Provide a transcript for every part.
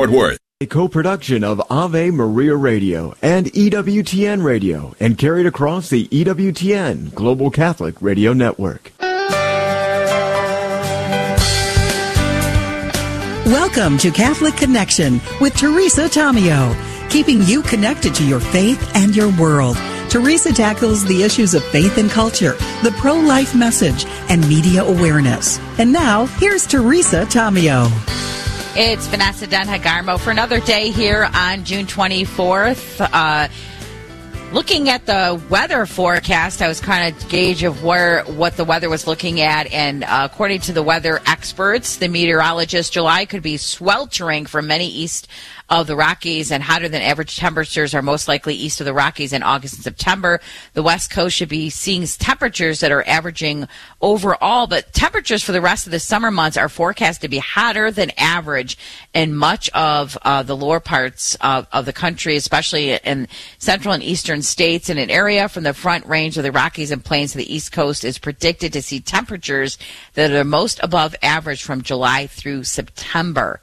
Fort Worth. A co-production of Ave Maria Radio and EWTN Radio and carried across the EWTN Global Catholic Radio Network. Welcome to Catholic Connection with Teresa Tomeo, keeping you connected to your faith and your world. Teresa tackles the issues of faith and culture, the pro life message, and media awareness. And now, here's Teresa Tomeo. It's Vanessa Denha Garmo for another day here on June 24th. Uh, looking at the weather forecast, I was kind of gauge of where what the weather was looking at, and uh, according to the weather experts, the meteorologists, July could be sweltering for many east of the Rockies and hotter than average temperatures are most likely east of the Rockies in August and September. The West Coast should be seeing temperatures that are averaging overall, but temperatures for the rest of the summer months are forecast to be hotter than average in much of uh, the lower parts of, of the country, especially in central and eastern states. And an area from the front range of the Rockies and plains to the East Coast is predicted to see temperatures that are most above average from July through September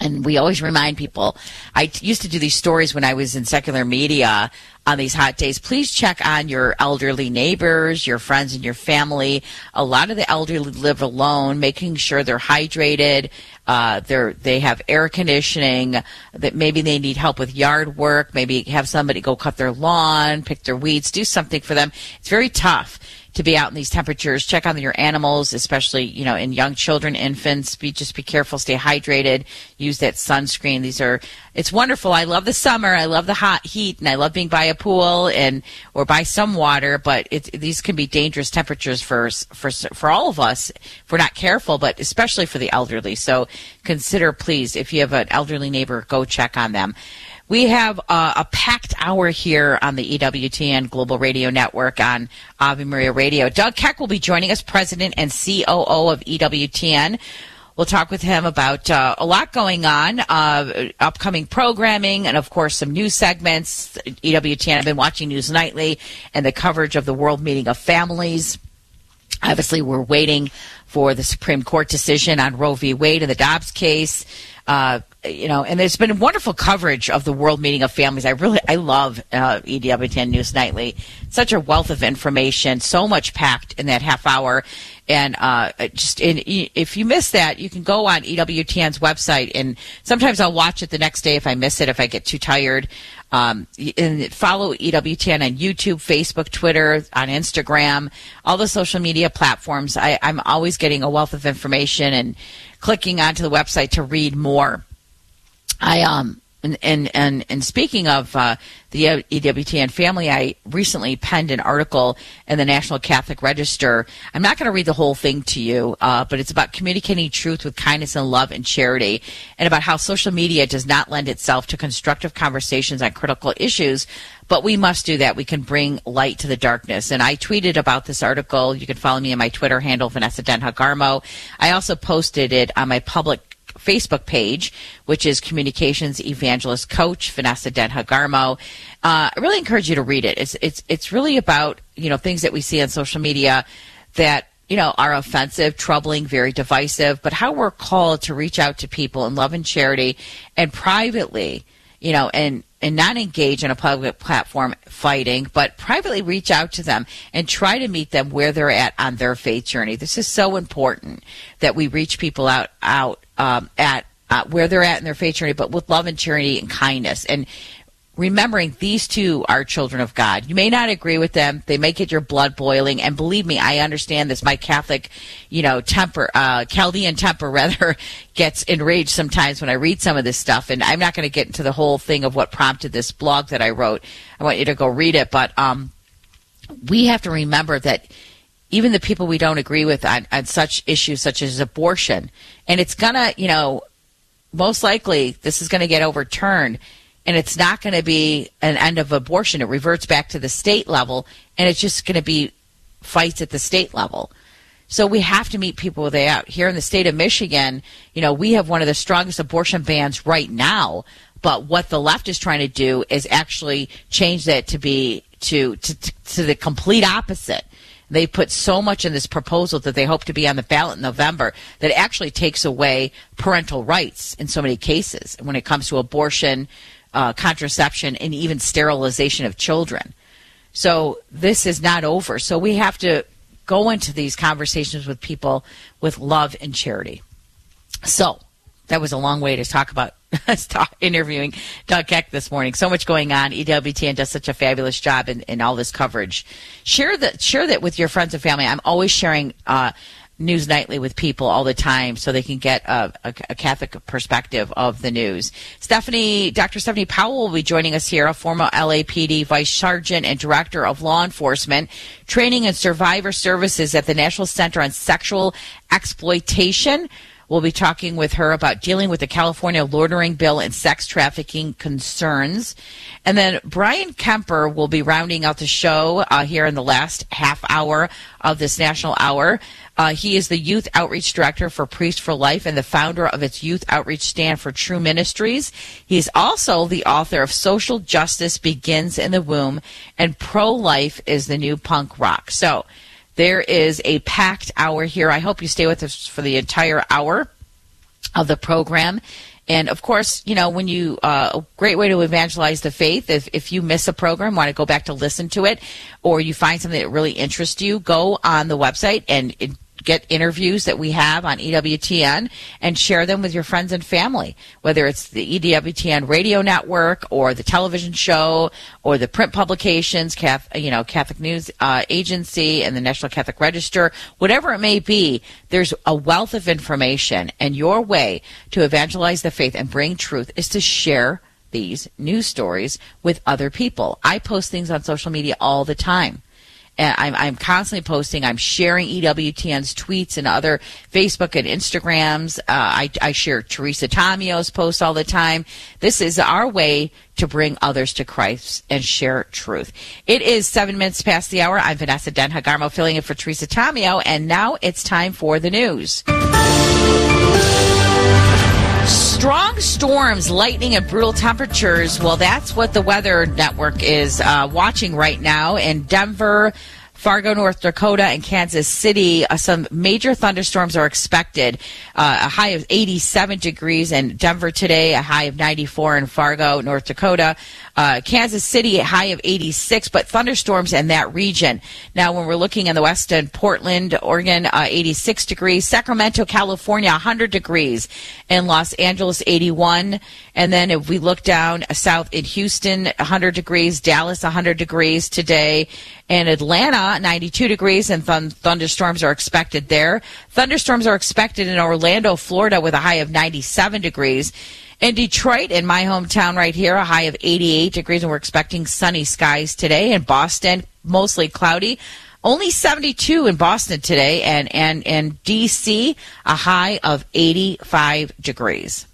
and we always remind people i used to do these stories when i was in secular media on these hot days. Please check on your elderly neighbors your friends and your family. A lot of the elderly live alone making sure they're hydrated uh, they're they have air conditioning that maybe they need help with yard work maybe have somebody go cut their lawn pick their weeds do something for them. It's very tough to be out in these temperatures. Check on your animals, especially you know in young children, infants. Be just be careful, stay hydrated. Use that sunscreen. These are it's wonderful. I love the summer. I love the hot heat, and I love being by a pool and or by some water. But it, these can be dangerous temperatures for for for all of us if we're not careful, but especially for the elderly. So consider, please, if you have an elderly neighbor, go check on them. We have uh, a packed hour here on the EWTN Global Radio Network on Ave Maria Radio. Doug Keck will be joining us, President and COO of EWTN. We'll talk with him about uh, a lot going on, uh, upcoming programming, and of course some news segments. EWTN, I've been watching News Nightly and the coverage of the World Meeting of Families. Obviously, we're waiting for the Supreme Court decision on Roe v. Wade and the Dobbs case. Uh, you know, and there's been wonderful coverage of the World Meeting of Families. I really, I love uh, EWTN News Nightly. Such a wealth of information, so much packed in that half hour. And uh, just in, if you miss that, you can go on EWTN's website, and sometimes I'll watch it the next day if I miss it, if I get too tired. Um, and follow EWTN on YouTube, Facebook, Twitter, on Instagram, all the social media platforms. I, I'm always getting a wealth of information and clicking onto the website to read more. I um and and and, and speaking of uh, the EWTN family, I recently penned an article in the National Catholic Register. I'm not going to read the whole thing to you, uh, but it's about communicating truth with kindness and love and charity, and about how social media does not lend itself to constructive conversations on critical issues. But we must do that. We can bring light to the darkness. And I tweeted about this article. You can follow me on my Twitter handle, Vanessa Denha Garmo. I also posted it on my public Facebook page, which is Communications Evangelist Coach Vanessa Denha Garmo. Uh, I really encourage you to read it. It's it's it's really about you know things that we see on social media that you know are offensive, troubling, very divisive, but how we're called to reach out to people in love and charity and privately, you know, and and not engage in a public platform fighting, but privately reach out to them and try to meet them where they're at on their faith journey. This is so important that we reach people out out um, at uh, where they're at in their faith journey, but with love and charity and kindness. And remembering these two are children of God. You may not agree with them. They may get your blood boiling. And believe me, I understand this. My Catholic, you know, temper, uh, Chaldean temper rather gets enraged sometimes when I read some of this stuff. And I'm not going to get into the whole thing of what prompted this blog that I wrote. I want you to go read it. But, um, we have to remember that even the people we don't agree with on, on such issues such as abortion, and it's gonna, you know, most likely this is going to get overturned and it's not going to be an end of abortion. It reverts back to the state level, and it's just going to be fights at the state level. So we have to meet people where they are. Here in the state of Michigan, you know, we have one of the strongest abortion bans right now. But what the left is trying to do is actually change that to be to to, to the complete opposite They put so much in this proposal that they hope to be on the ballot in November that actually takes away parental rights in so many cases when it comes to abortion, uh, contraception, and even sterilization of children. So this is not over. So we have to go into these conversations with people with love and charity. So that was a long way to talk about interviewing Doug Keck this morning. So much going on. EWTN does such a fabulous job in, in all this coverage. Share that share that with your friends and family. I'm always sharing uh, News Nightly with people all the time so they can get a, a, a, Catholic perspective of the news. Stephanie, Dr. Stephanie Powell will be joining us here, a former LAPD Vice Sergeant and Director of Law Enforcement, Training and Survivor Services at the National Center on Sexual Exploitation. We'll be talking with her about dealing with the California loitering bill and sex trafficking concerns. And then Brian Kemper will be rounding out the show uh, here in the last half hour of this national hour. Uh, he is the youth outreach director for Priest for Life and the founder of its youth outreach stand for True Ministries. He's also the author of Social Justice Begins in the Womb and Pro Life is the New Punk Rock. So, there is a packed hour here. I hope you stay with us for the entire hour of the program. And of course, you know, when you, uh, a great way to evangelize the faith, if, if you miss a program, want to go back to listen to it, or you find something that really interests you, go on the website and, and get interviews that we have on EWTN and share them with your friends and family, whether it's the EWTN radio network or the television show or the print publications, Catholic, you know, Catholic News uh, Agency and the National Catholic Register, whatever it may be. There's a wealth of information, and your way to evangelize the faith and bring truth is to share these news stories with other people. I post things on social media all the time. I'm, I'm constantly posting. I'm sharing EWTN's tweets and other Facebook and Instagrams. Uh, I, I share Teresa Tomeo's posts all the time. This is our way to bring others to Christ and share truth. It is seven minutes past the hour. I'm Vanessa Denha Garmo filling in for Teresa Tomeo, and now it's time for the news. Strong storms, lightning, and brutal temperatures. Well, that's what the Weather Network is uh, watching right now in Denver. Fargo, North Dakota, and Kansas City, uh, some major thunderstorms are expected. Uh, a high of 87 degrees in Denver today, a high of 94 in Fargo, North Dakota. Uh, Kansas City, a high of 86, but thunderstorms in that region. Now, when we're looking in the west in Portland, Oregon, uh, 86 degrees. Sacramento, California, 100 degrees. In Los Angeles, 81. And then if we look down south in Houston, 100 degrees. Dallas, 100 degrees today. And Atlanta, 92 degrees, and th- thunderstorms are expected there. Thunderstorms are expected in Orlando, Florida, with a high of 97 degrees. In Detroit, in my hometown right here, a high of 88 degrees, and we're expecting sunny skies today. In Boston, mostly cloudy. Only 72 in Boston today, and, and, and DC, a high of 85 degrees.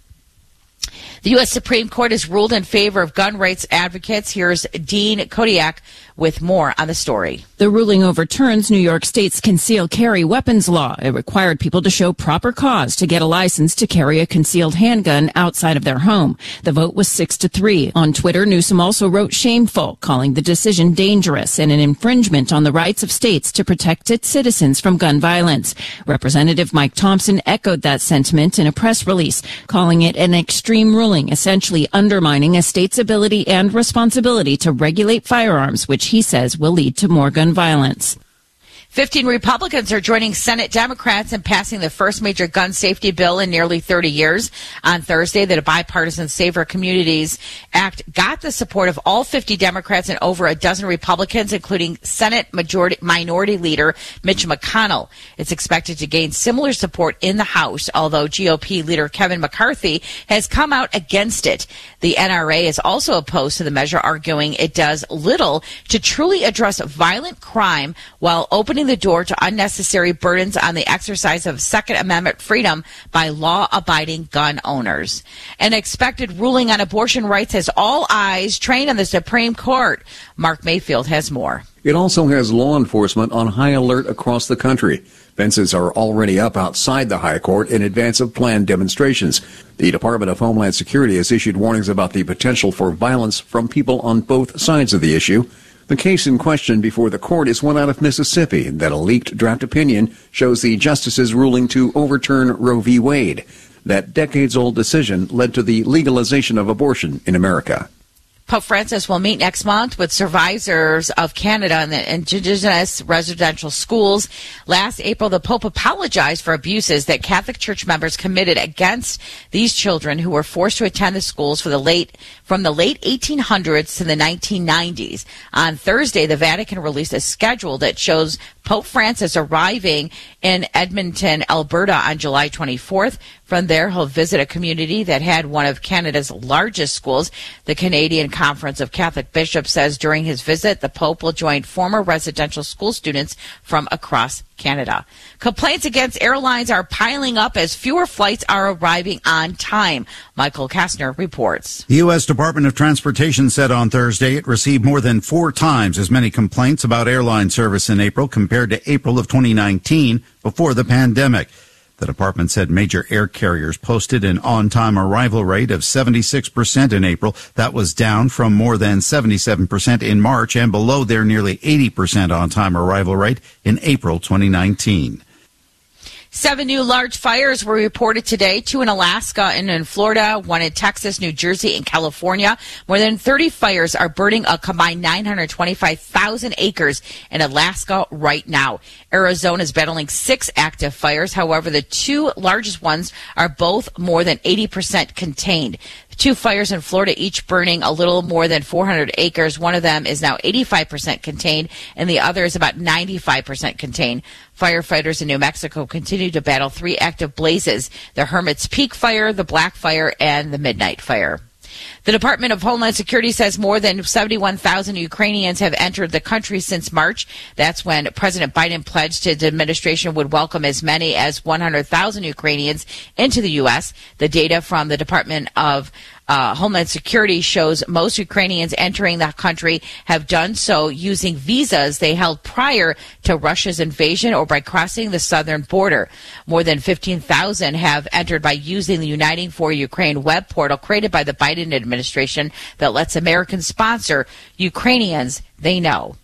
The U.S. Supreme Court has ruled in favor of gun rights advocates. Here's Dean Kodiak with more on the story. The ruling overturns New York State's concealed carry weapons law. It required people to show proper cause to get a license to carry a concealed handgun outside of their home. The vote was six to three. On Twitter, Newsom also wrote shameful, calling the decision dangerous and an infringement on the rights of states to protect its citizens from gun violence. Representative Mike Thompson echoed that sentiment in a press release, calling it an extreme ruling, essentially undermining a state's ability and responsibility to regulate firearms, which which he says will lead to more gun violence. 15 Republicans are joining Senate Democrats in passing the first major gun safety bill in nearly 30 years. On Thursday, the Bipartisan Safer Communities Act got the support of all 50 Democrats and over a dozen Republicans, including Senate Majority Minority Leader Mitch McConnell. It's expected to gain similar support in the House, although GOP leader Kevin McCarthy has come out against it. The NRA is also opposed to the measure, arguing it does little to truly address violent crime while opening opening the door to unnecessary burdens on the exercise of Second Amendment freedom by law abiding gun owners. An expected ruling on abortion rights has all eyes trained on the Supreme Court. Mark Mayfield has more. It also has law enforcement on high alert across the country. Fences are already up outside the High Court in advance of planned demonstrations. The Department of Homeland Security has issued warnings about the potential for violence from people on both sides of the issue. The case in question before the court is one out of Mississippi that a leaked draft opinion shows the justice's ruling to overturn Roe v. Wade. That decades old decision led to the legalization of abortion in America. Pope Francis will meet next month with survivors of Canada and the indigenous residential schools. Last April, the Pope apologized for abuses that Catholic Church members committed against these children who were forced to attend the schools for the late, from the late 1800s to the 1990s. On Thursday, the Vatican released a schedule that shows Pope Francis arriving in Edmonton, Alberta on July 24th. From there, he'll visit a community that had one of Canada's largest schools. The Canadian Conference of Catholic Bishops says during his visit, the Pope will join former residential school students from across Canada. Complaints against airlines are piling up as fewer flights are arriving on time. Michael Kastner reports. The U.S. Department of Transportation said on Thursday it received more than four times as many complaints about airline service in April compared to April of 2019 before the pandemic. The department said major air carriers posted an on-time arrival rate of 76% in April. That was down from more than 77% in March and below their nearly 80% on-time arrival rate in April 2019. Seven new large fires were reported today, two in Alaska and in Florida, one in Texas, New Jersey, and California. More than 30 fires are burning a combined 925,000 acres in Alaska right now. Arizona is battling six active fires. However, the two largest ones are both more than 80% contained. Two fires in Florida, each burning a little more than 400 acres. One of them is now 85% contained, and the other is about 95% contained. Firefighters in New Mexico continue to battle three active blazes the Hermit's Peak fire, the Black fire, and the Midnight fire. The Department of Homeland Security says more than 71,000 Ukrainians have entered the country since March. That's when President Biden pledged his administration would welcome as many as 100,000 Ukrainians into the U.S. The data from the Department of uh, Homeland Security shows most Ukrainians entering the country have done so using visas they held prior to Russia's invasion or by crossing the southern border. More than 15,000 have entered by using the Uniting for Ukraine web portal created by the Biden administration that lets Americans sponsor Ukrainians they know.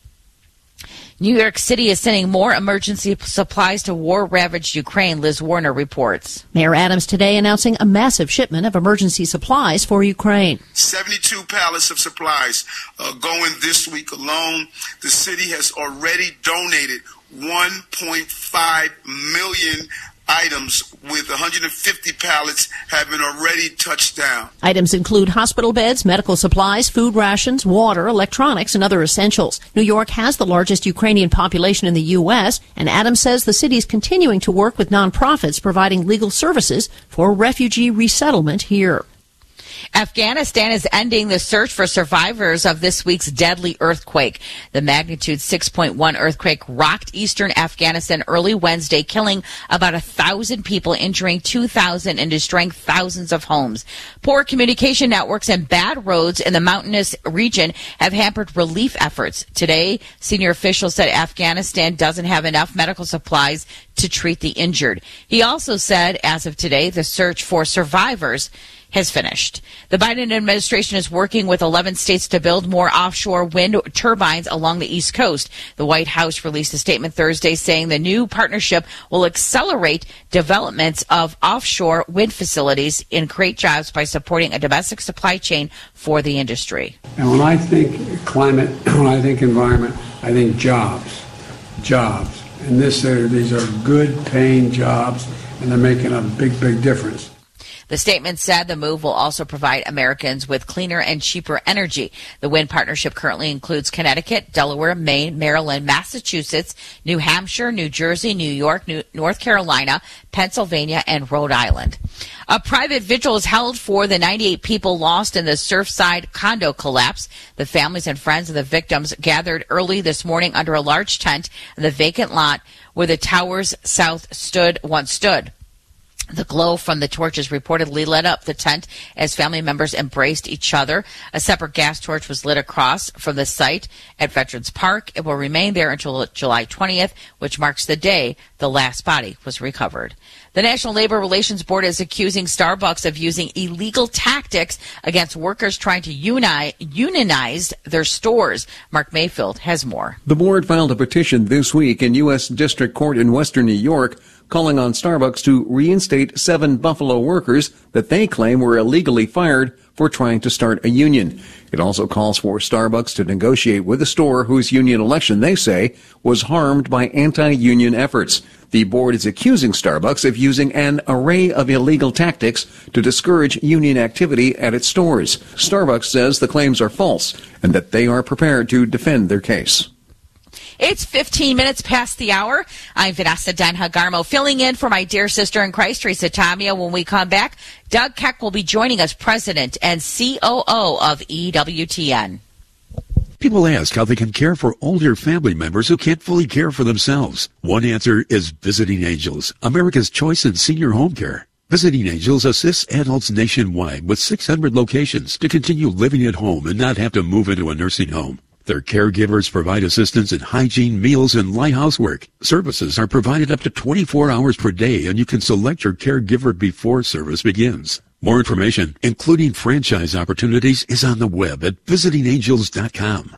New York City is sending more emergency supplies to war ravaged Ukraine, Liz Warner reports. Mayor Adams today announcing a massive shipment of emergency supplies for Ukraine. 72 pallets of supplies uh, going this week alone. The city has already donated 1.5 million items with 150 pallets having already touched down. Items include hospital beds, medical supplies, food rations, water, electronics, and other essentials. New York has the largest Ukrainian population in the U.S., and Adams says the city is continuing to work with nonprofits providing legal services for refugee resettlement here. Afghanistan is ending the search for survivors of this week's deadly earthquake. The magnitude 6.1 earthquake rocked eastern Afghanistan early Wednesday, killing about a thousand people, injuring 2,000 and destroying thousands of homes. Poor communication networks and bad roads in the mountainous region have hampered relief efforts. Today, senior officials said Afghanistan doesn't have enough medical supplies to treat the injured. He also said, as of today, the search for survivors has finished. The Biden administration is working with 11 states to build more offshore wind turbines along the East Coast. The White House released a statement Thursday saying the new partnership will accelerate developments of offshore wind facilities and create jobs by supporting a domestic supply chain for the industry. And when I think climate, when I think environment, I think jobs, jobs. And this, uh, these are good paying jobs, and they're making a big, big difference. The statement said the move will also provide Americans with cleaner and cheaper energy. The wind partnership currently includes Connecticut, Delaware, Maine, Maryland, Massachusetts, New Hampshire, New Jersey, New York, New- North Carolina, Pennsylvania, and Rhode Island. A private vigil is held for the 98 people lost in the Surfside condo collapse. The families and friends of the victims gathered early this morning under a large tent in the vacant lot where the Towers South stood once stood. The glow from the torches reportedly lit up the tent as family members embraced each other. A separate gas torch was lit across from the site at Veterans Park. It will remain there until July 20th, which marks the day the last body was recovered. The National Labor Relations Board is accusing Starbucks of using illegal tactics against workers trying to uni- unionize their stores. Mark Mayfield has more. The board filed a petition this week in U.S. District Court in Western New York calling on Starbucks to reinstate seven Buffalo workers that they claim were illegally fired for trying to start a union. It also calls for Starbucks to negotiate with a store whose union election they say was harmed by anti-union efforts. The board is accusing Starbucks of using an array of illegal tactics to discourage union activity at its stores. Starbucks says the claims are false and that they are prepared to defend their case. It's 15 minutes past the hour. I'm Vanessa Denha Garmo, filling in for my dear sister in Christ, Teresa Tomeo. When we come back, Doug Keck will be joining us, President and COO of EWTN. People ask how they can care for older family members who can't fully care for themselves. One answer is Visiting Angels, America's choice in senior home care. Visiting Angels assists adults nationwide with 600 locations to continue living at home and not have to move into a nursing home. Their caregivers provide assistance in hygiene, meals, and light housework. Services are provided up to 24 hours per day, and you can select your caregiver before service begins. More information, including franchise opportunities, is on the web at visitingangels.com.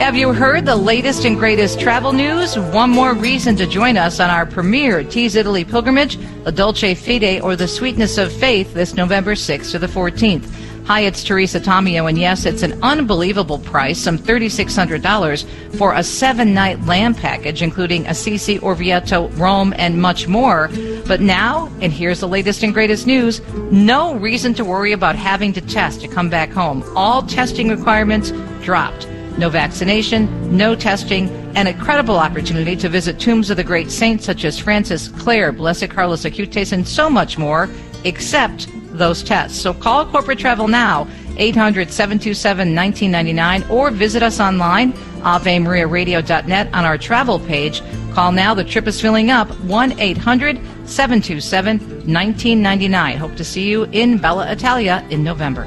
Have you heard the latest and greatest travel news? One more reason to join us on our premier Tease Italy pilgrimage, the Dolce Fede or the Sweetness of Faith, this November 6th to the 14th. Hi, it's Teresa Tomeo, and yes, it's an unbelievable price, some $3,600 for a seven night land package, including Assisi, Orvieto, Rome, and much more. But now, and here's the latest and greatest news no reason to worry about having to test to come back home. All testing requirements dropped. No vaccination, no testing, and a credible opportunity to visit tombs of the great saints such as Francis, Clare, Blessed Carlos Acutis, and so much more, except those tests. So call Corporate Travel now, 800 727 1999, or visit us online, AveMariaRadio.net on our travel page. Call now, the trip is filling up, 1 800 727 1999. Hope to see you in Bella Italia in November.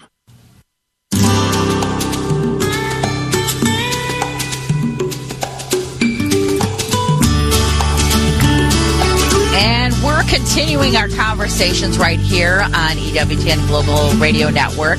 continuing our conversations right here on EWTN Global Radio Network.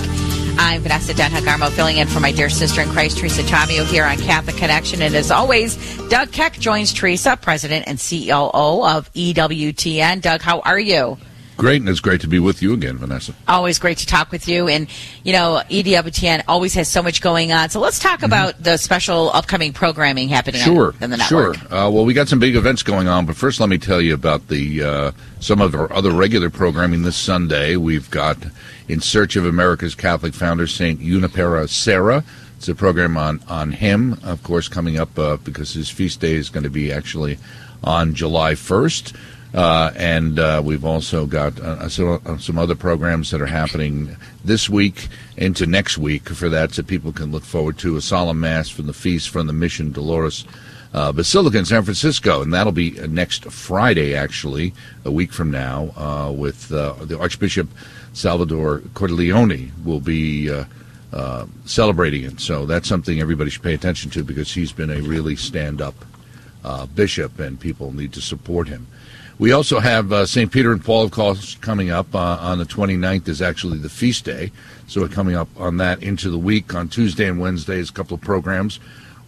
I'm Vanessa Denha Garmo, filling in for my dear sister in Christ, Teresa Tomeo, here on Catholic Connection. And as always, Doug Keck joins Teresa, President and CEO of EWTN. Doug, how are you? Great, and it's great to be with you again, Vanessa. Always great to talk with you. And, you know, EWTN always has so much going on. So let's talk mm-hmm. about the special upcoming programming happening sure, on, the network. Sure. Uh, well, we got some big events going on, but first let me tell you about the uh, some of our other regular programming this Sunday. We've got In Search of America's Catholic Founder, St. Junipero Serra. It's a program on, on him, of course, coming up uh, because his feast day is going to be actually on July 1st. Uh, and uh, we've also got uh, some, uh, some other programs that are happening this week into next week for that, so people can look forward to a solemn mass from the feast from the Mission Dolores uh, Basilica in San Francisco, and that'll be next Friday, actually, a week from now, uh, with the Archbishop Salvador Cordileone will be. celebrating it, so that's something everybody should pay attention to because he's been a really stand-up bishop, and people need to support him. We also have uh, St. Peter and Paul, of course, coming up uh, on the 29th is actually the feast day. So we're coming up on that into the week. On Tuesday and Wednesday is a couple of programs.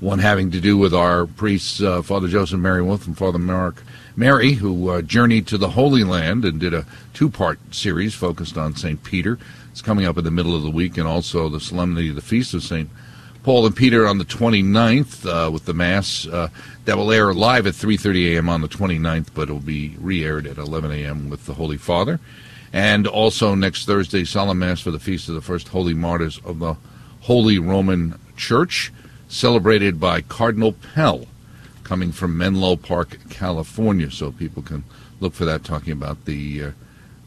One having to do with our priests, uh, Father Joseph Mary Wolfe and Father Mark Mary, who uh, journeyed to the Holy Land and did a two part series focused on St. Peter. It's coming up in the middle of the week, and also the Solemnity of the Feast of St. Paul and Peter on the 29th uh, with the Mass. That will air live at 3.30 a.m. on the 29th, but it will be re-aired at 11 a.m. with the Holy Father. And also next Thursday, Solemn Mass for the Feast of the First Holy Martyrs of the Holy Roman Church, celebrated by Cardinal Pell. coming from Menlo Park, California. So people can look for that, talking about the uh,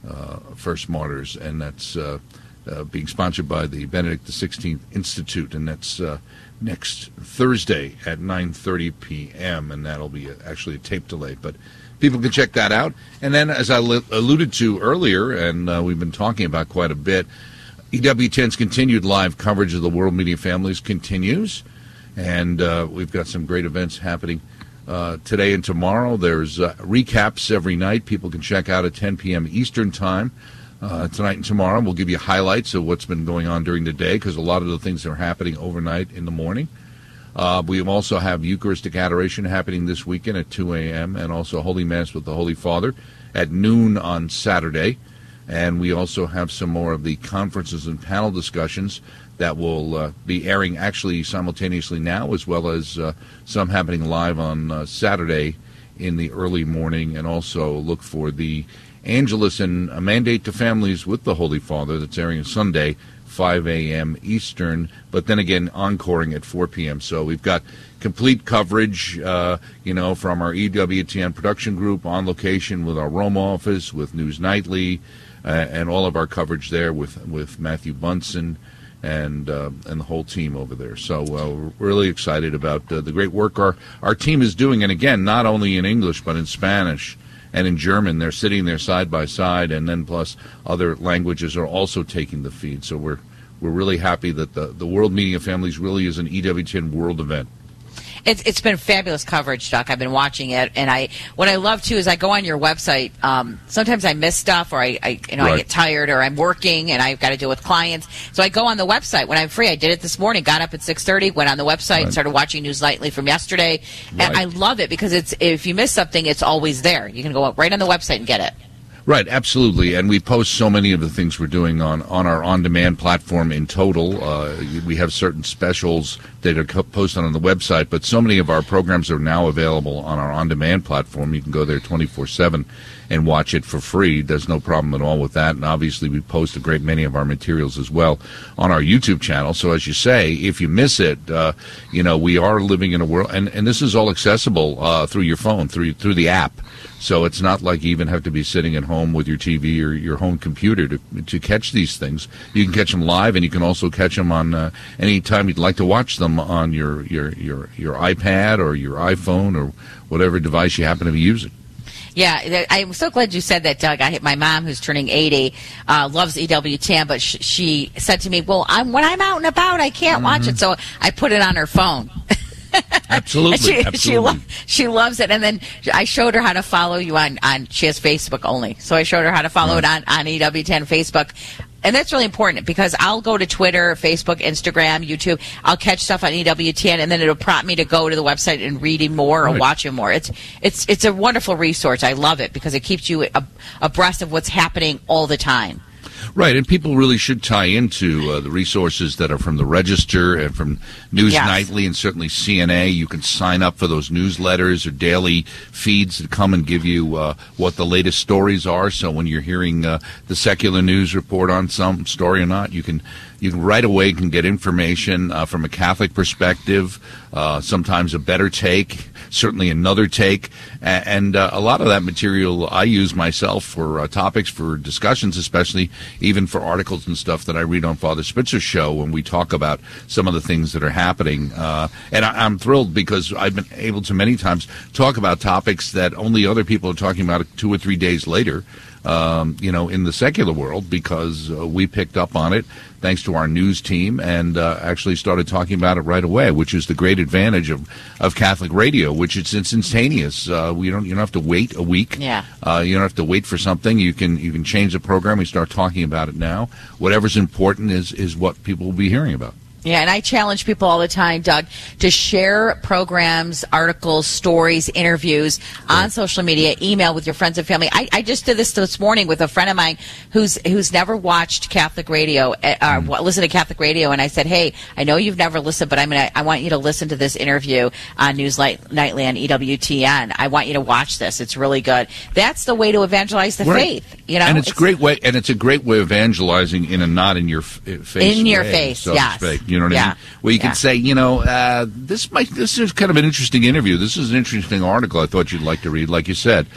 uh, first martyrs, and that's uh, uh, being sponsored by the Benedict XVI Institute, and that's uh, next Thursday at 9:30 p.m. and that'll be actually a tape delay, but people can check that out. And then, as I li- alluded to earlier, and uh, we've been talking about quite a bit, EWTN's continued live coverage of the World Media Families continues, and uh, we've got some great events happening. Uh, today and tomorrow, there's uh, recaps every night. People can check out at 10 p.m. Eastern Time uh, tonight and tomorrow. We'll give you highlights of what's been going on during the day because a lot of the things are happening overnight in the morning. Uh, we also have Eucharistic adoration happening this weekend at 2 a.m. and also Holy Mass with the Holy Father at noon on Saturday. And we also have some more of the conferences and panel discussions that will uh, be airing actually simultaneously now, as well as uh, some happening live on uh, Saturday in the early morning. And also look for the Angelus and a Mandate to Families with the Holy Father that's airing Sunday, 5 a.m. Eastern, but then again, encoring at 4 p.m. So we've got complete coverage, uh, you know, from our EWTN production group on location with our Rome office, with News Nightly, uh, and all of our coverage there with, with Matthew Bunson and uh, and the whole team over there. So uh, we're really excited about uh, the great work our our team is doing, and again, not only in English but in Spanish and in German. They're sitting there side by side, and then plus other languages are also taking the feed. So we're we're really happy that the the World Meeting of Families really is an EWTN world event. It's, it's been fabulous coverage, Doug. I've been watching it, and I what I love too is I go on your website. Um, sometimes I miss stuff, or I, I you know Right. I get tired, or I'm working, and I've got to deal with clients. So I go on the website when I'm free. I did it this morning. Got up at six thirty, went on the website, Right. started watching News Nightly from yesterday, and Right. I love it because it's if you miss something, it's always there. You can go right on the website and get it. Right, absolutely, and we post so many of the things we're doing on, on our on-demand platform. In total, uh, we have certain specials that are co- posted on the website, but so many of our programs are now available on our on-demand platform. You can go there twenty-four-seven and watch it for free. There's no problem at all with that, and obviously we post a great many of our materials as well on our YouTube channel. So as you say, if you miss it, uh, you know we are living in a world, and, and this is all accessible uh, through your phone, through through the app. So it's not like you even have to be sitting at home with your TV or your home computer to to catch these things. You can catch them live, and you can also catch them on uh, any time you'd like to watch them on your your your your iPad or your iPhone or whatever device you happen to be using. Yeah, I'm so glad you said that, Doug. I hit my mom, who's turning 80, uh, loves EWTN, but sh- she said to me, "Well, I'm, when I'm out and about, I can't watch it." So I put it on her phone. Absolutely, she, absolutely. She, lo- she loves it. And then I showed her how to follow you on, on she has Facebook only. So I showed her how to follow it on, on EWTN Facebook. And that's really important because I'll go to Twitter, Facebook, Instagram, YouTube. I'll catch stuff on EWTN and then it'll prompt me to go to the website and reading more or Right. watching more. It's, it's, it's a wonderful resource. I love it because it keeps you ab- abreast of what's happening all the time. Right, and people really should tie into uh, the resources that are from the Register and from News Yes. Nightly and certainly CNA. You can sign up for those newsletters or daily feeds that come and give you uh, what the latest stories are. So when you're hearing uh, the secular news report on some story or not, you can you can right away can get information uh, from a Catholic perspective. Uh, sometimes a better take, certainly another take, and uh, a lot of that material I use myself for uh, topics for discussions, especially even for articles and stuff that I read on Father Spitzer's show when we talk about some of the things that are happening. Uh, and I, I'm thrilled because I've been able to many times talk about topics that only other people are talking about two or three days later um, you know, in the secular world because uh, we picked up on it thanks to our news team and uh, actually started talking about it right away, which is the great advantage of, of Catholic radio, which is instantaneous. Uh, we don't you don't have to wait a week. Yeah. Uh, you don't have to wait for something. You can you can change the program. We start talking about it now. Whatever's important is is what people will be hearing about. Yeah, and I challenge people all the time, Doug, to share programs, articles, stories, interviews on social media, email with your friends and family. I, I just did this this morning with a friend of mine who's who's never watched Catholic radio, uh, uh, wa- listen to Catholic radio, and I said, "Hey, I know you've never listened, but I'm gonna, I want you to listen to this interview on News Light, Nightly on EWTN. I want you to watch this. It's really good. That's the way to evangelize the Right. faith. You know, and it's, a great way, and it's a great way of evangelizing in a not in your f- face, In your way, face, so yes. speak. You know what I mean? Where you Yeah. can say, you know, uh, this might, this is kind of an interesting interview. This is an interesting article. I thought you'd like to read, like you said.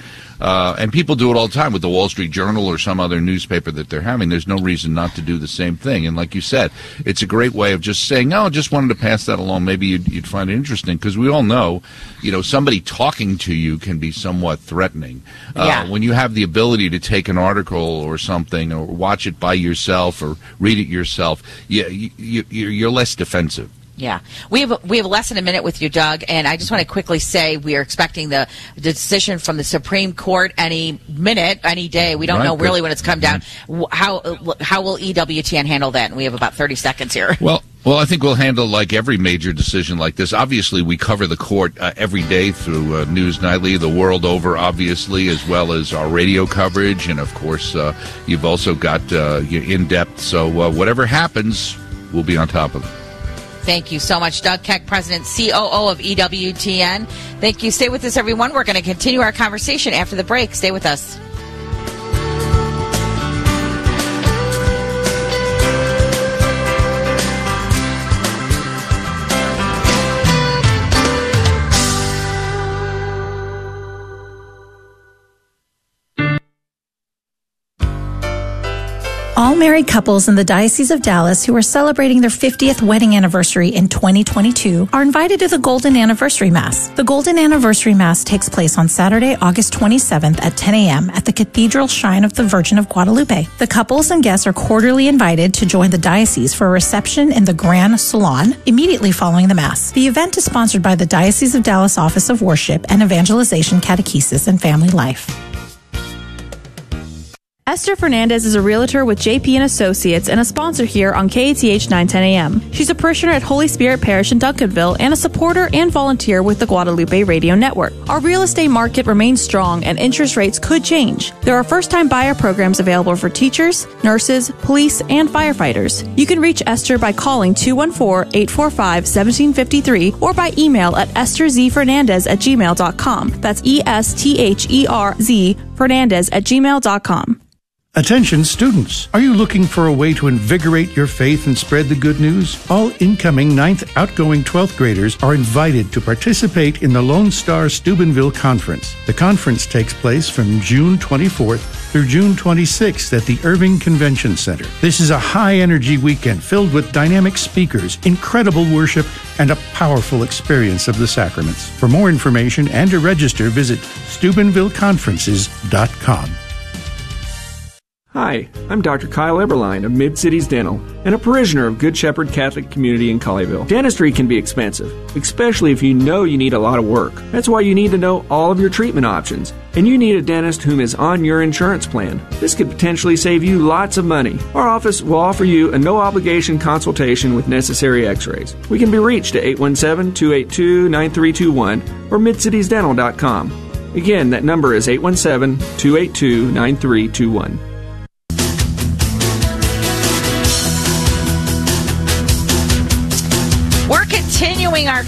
Uh, and people do it all the time with the Wall Street Journal or some other newspaper that they're having. There's no reason not to do the same thing. And like you said, it's a great way of just saying, "Oh, just wanted to pass that along. Maybe you'd, you'd find it interesting." Because we all know, you know, somebody talking to you can be somewhat threatening. Uh, Yeah. When you have the ability to take an article or something, or watch it by yourself, or read it yourself, yeah, you, you, you're less defensive. Yeah, we have we have less than a minute with you, Doug, and I just want to quickly say we are expecting the, the decision from the Supreme Court any minute, any day. We don't Right, know really when it's come down. How how will EWTN handle that? And we have about thirty seconds here. Well, well, I think we'll handle like every major decision like this. Obviously, we cover the court uh, every day through uh, News Nightly, the world over, obviously, as well as our radio coverage, and of course, uh, you've also got uh, your in depth. So uh, whatever happens, we'll be on top of it. Thank you so much, Doug Keck, President COO of EWTN. Thank you. Stay with us, everyone. We're going to continue our conversation after the break. Stay with us. Married couples in the Diocese of Dallas who are celebrating their 50th wedding anniversary in 2022 are invited to the Golden Anniversary Mass. The Golden Anniversary Mass takes place on Saturday, August 27th at 10 a.m. at the Cathedral Shrine of the Virgin of Guadalupe. The couples and guests are quarterly invited to join the diocese for a reception in the Grand Salon immediately following the Mass. The event is sponsored by the Diocese of Dallas Office of Worship and Evangelization Catechesis and Family Life. Esther Fernandez is a realtor with JP and Associates and a sponsor here on KATH 910 AM. She's a parishioner at Holy Spirit Parish in Duncanville and a supporter and volunteer with the Guadalupe Radio Network. Our real estate market remains strong and interest rates could change. There are first-time buyer programs available for teachers, nurses, police, and firefighters. You can reach Esther by calling 214-845-1753 or by email atesterzfernandez at gmail.com. That's E E-S-T-H-E-R-Z Fernandez at gmail.com. Attention students! Are you looking for a way to invigorate your faith and spread the good news? All incoming 9th, outgoing 12th graders are invited to participate in the Lone Star Steubenville Conference. The conference takes place from June 24th through June 26th at the Irving Convention Center. This is a high energy weekend filled with dynamic speakers, incredible worship, and a powerful experience of the sacraments. For more information and to register, visit SteubenvilleConferences.com. Hi, I'm Dr. Kyle Eberline of Mid Cities Dental and a parishioner of Good Shepherd Catholic Community in Colleyville. Dentistry can be expensive, especially if you know you need a lot of work. That's why you need to know all of your treatment options, and you need a dentist whom is on your insurance plan. This could potentially save you lots of money. Our office will offer you a no obligation consultation with necessary x rays. We can be reached at 817 282 9321 or midcitiesdental.com. Again, that number is 817 282 9321.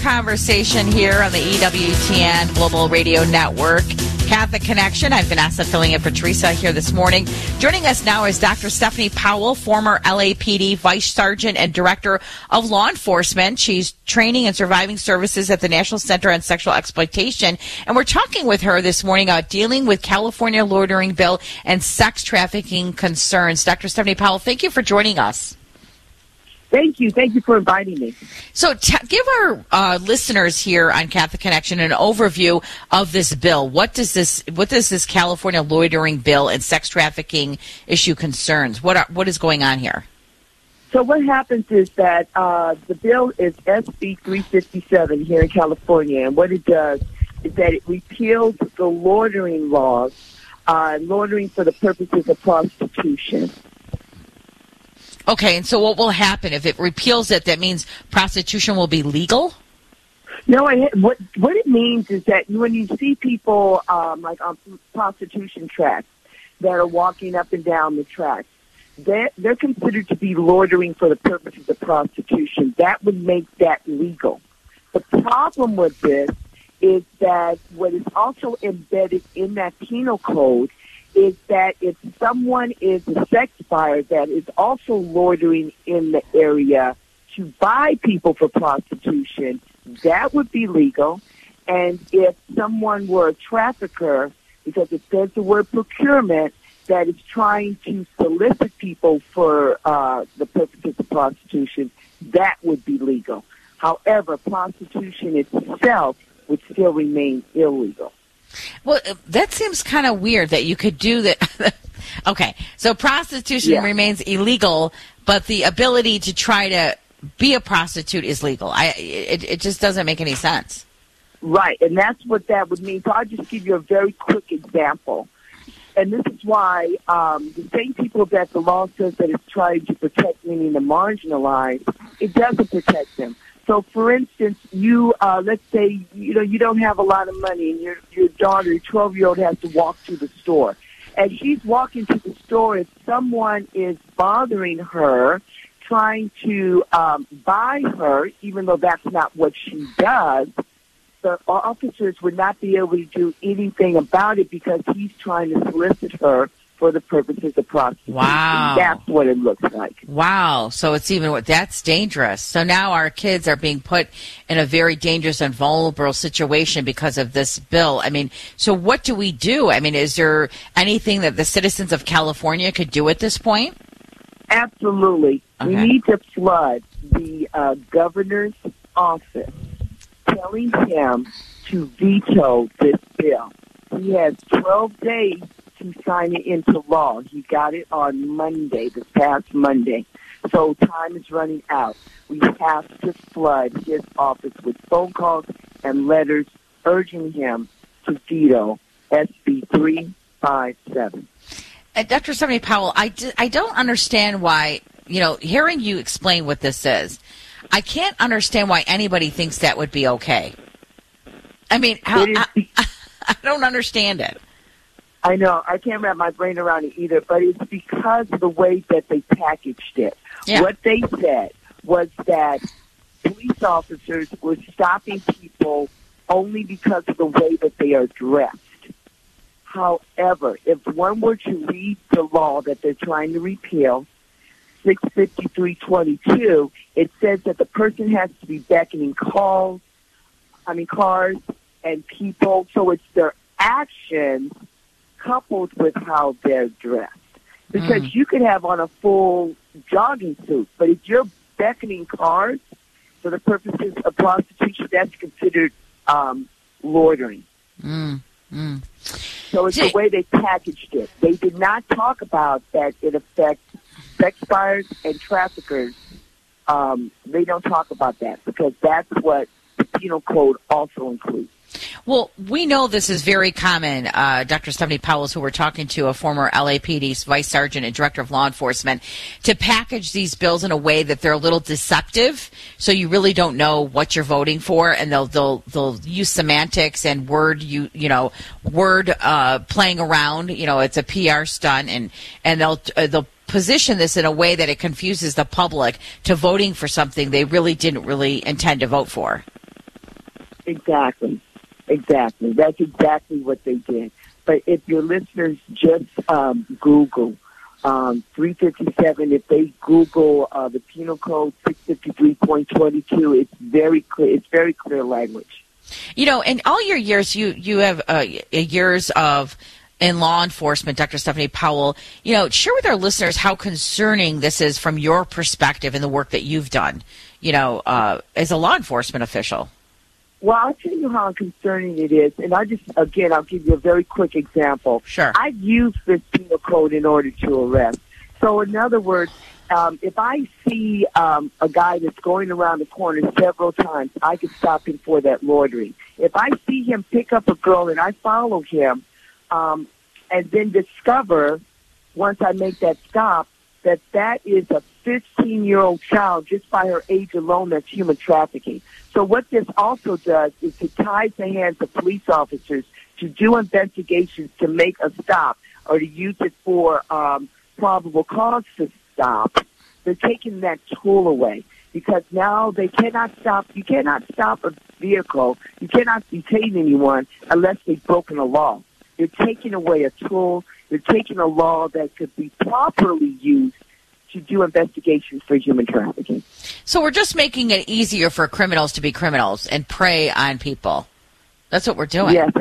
Conversation here on the EWTN Global Radio Network. Catholic Connection. I'm Vanessa filling in for Teresa here this morning. Joining us now is Dr. Stephanie Powell, former LAPD Vice Sergeant and Director of Law Enforcement. She's training and surviving services at the National Center on Sexual Exploitation. And we're talking with her this morning about dealing with California loitering bill and sex trafficking concerns. Dr. Stephanie Powell, thank you for joining us. Thank you. Thank you for inviting me. So, t- give our uh, listeners here on Catholic Connection an overview of this bill. What does this What does this California loitering bill and sex trafficking issue concerns? What are, What is going on here? So what happens is that uh, the bill is SB 357 here in California, and what it does is that it repeals the loitering laws, uh, loitering for the purposes of prostitution. Okay, and so what will happen if it repeals it? That means prostitution will be legal. No, it, what what it means is that when you see people um, like on prostitution tracks that are walking up and down the tracks, they're, they're considered to be loitering for the purposes of prostitution. That would make that legal. The problem with this is that what is also embedded in that penal code is that if someone is a sex buyer that is also loitering in the area to buy people for prostitution, that would be legal. And if someone were a trafficker, because it says the word procurement, that is trying to solicit people for uh, the purposes of prostitution, that would be legal. However, prostitution itself would still remain illegal. Well, that seems kind of weird that you could do that. okay, so prostitution Yeah. remains illegal, but the ability to try to be a prostitute is legal. I it, it just doesn't make any sense. Right, and that's what that would mean. So I'll just give you a very quick example. And this is why um, the same people that the law says that it's trying to protect, meaning the marginalized, it doesn't protect them. So, for instance, you uh, let's say you know you don't have a lot of money, and your your daughter, your twelve year old, has to walk to the store. As she's walking to the store, if someone is bothering her, trying to um, buy her, even though that's not what she does, the officers would not be able to do anything about it because he's trying to solicit her for the purposes of prostitution. Wow. That's what it looks like. Wow. So it's even what that's dangerous. So now our kids are being put in a very dangerous and vulnerable situation because of this bill. I mean, so what do we do? I mean, is there anything that the citizens of California could do at this point? Absolutely. We need to flood the uh, governor's office telling him to veto this bill. He has 12 days to sign it into law. He got it on Monday, this past Monday. So time is running out. We have to flood his office with phone calls and letters urging him to veto SB 357. And uh, Dr. Stephanie Powell, I, d- I don't understand why, you know, hearing you explain what this is, I can't understand why anybody thinks that would be okay. I mean, how, I, I don't understand it. I know. I can't wrap my brain around it either, but it's because of the way that they packaged it. Yeah. What they said was that police officers were stopping people only because of the way that they are dressed. However, if one were to read the law that they're trying to repeal, 65322, it says that the person has to be beckoning calls, I mean cars and people, so it's their actions coupled with how they're dressed. Because Mm. you could have on a full jogging suit, but if you're beckoning cars for the purposes of prostitution, that's considered um, loitering. Mm, mm. So it's the way they packaged it. They did not talk about that it affects sex buyers and traffickers. Um, they don't talk about that because that's what the penal code also includes. Well, we know this is very common. Uh, Dr. Stephanie Powell's, who we're talking to, a former LAPD vice sergeant and director of law enforcement, to package these bills in a way that they're a little deceptive, so you really don't know what you're voting for, and they'll they'll they'll use semantics and word you you know word uh, playing around. You know, it's a PR stunt, and and they'll uh, they'll position this in a way that it confuses the public to voting for something they really didn't really intend to vote for. Exactly. Exactly. That's exactly what they did. But if your listeners just um, Google um, 357, if they Google uh, the penal code 653.22, it's very clear. It's very clear language. You know, in all your years, you you have uh, years of in law enforcement, Dr. Stephanie Powell. You know, share with our listeners how concerning this is from your perspective in the work that you've done. You know, uh, as a law enforcement official. Well, I'll tell you how concerning it is, and I just again I'll give you a very quick example. Sure. I've used this penal code in order to arrest. So, in other words, um, if I see um, a guy that's going around the corner several times, I can stop him for that loitering. If I see him pick up a girl and I follow him, um, and then discover once I make that stop that that is a 15 year old child just by her age alone that's human trafficking. So what this also does is it ties the hands of police officers to do investigations to make a stop or to use it for um, probable cause to stop. They're taking that tool away because now they cannot stop. You cannot stop a vehicle. You cannot detain anyone unless they've broken a law. They're taking away a tool. They're taking a law that could be properly used to do investigations for human trafficking. So we're just making it easier for criminals to be criminals and prey on people. That's what we're doing. Yes,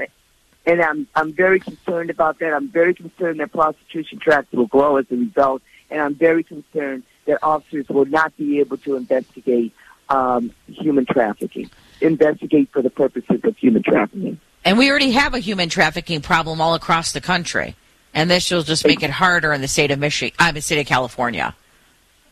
and I'm I'm very concerned about that. I'm very concerned that prostitution tracks will grow as a result, and I'm very concerned that officers will not be able to investigate um, human trafficking, investigate for the purposes of human trafficking. And we already have a human trafficking problem all across the country, and this will just make it harder in the state of Michigan, I'm uh, the state of California.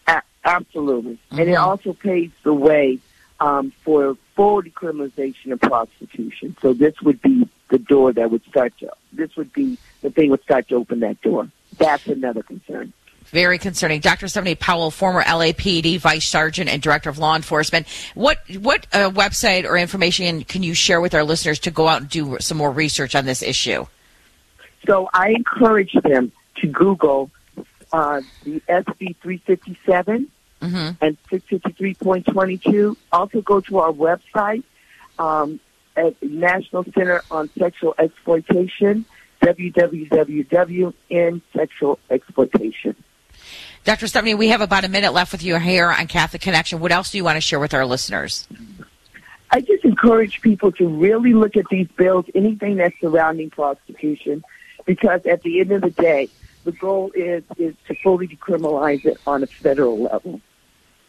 A- absolutely, mm-hmm. and it mm-hmm. also paves the way um, for full decriminalization of prostitution. So this would be the door that would start to. This would be the thing would start to open that door. That's another concern. Very concerning. Dr. Stephanie Powell, former LAPD Vice Sergeant and Director of Law Enforcement. What what uh, website or information can you share with our listeners to go out and do some more research on this issue? So I encourage them to Google uh, the SB 357 mm-hmm. and 653.22. Also go to our website um, at National Center on Sexual Exploitation, www.endsexualexploitation. Dr. Stephanie, we have about a minute left with you here on Catholic Connection. What else do you want to share with our listeners? I just encourage people to really look at these bills, anything that's surrounding prostitution, because at the end of the day, the goal is is to fully decriminalize it on a federal level.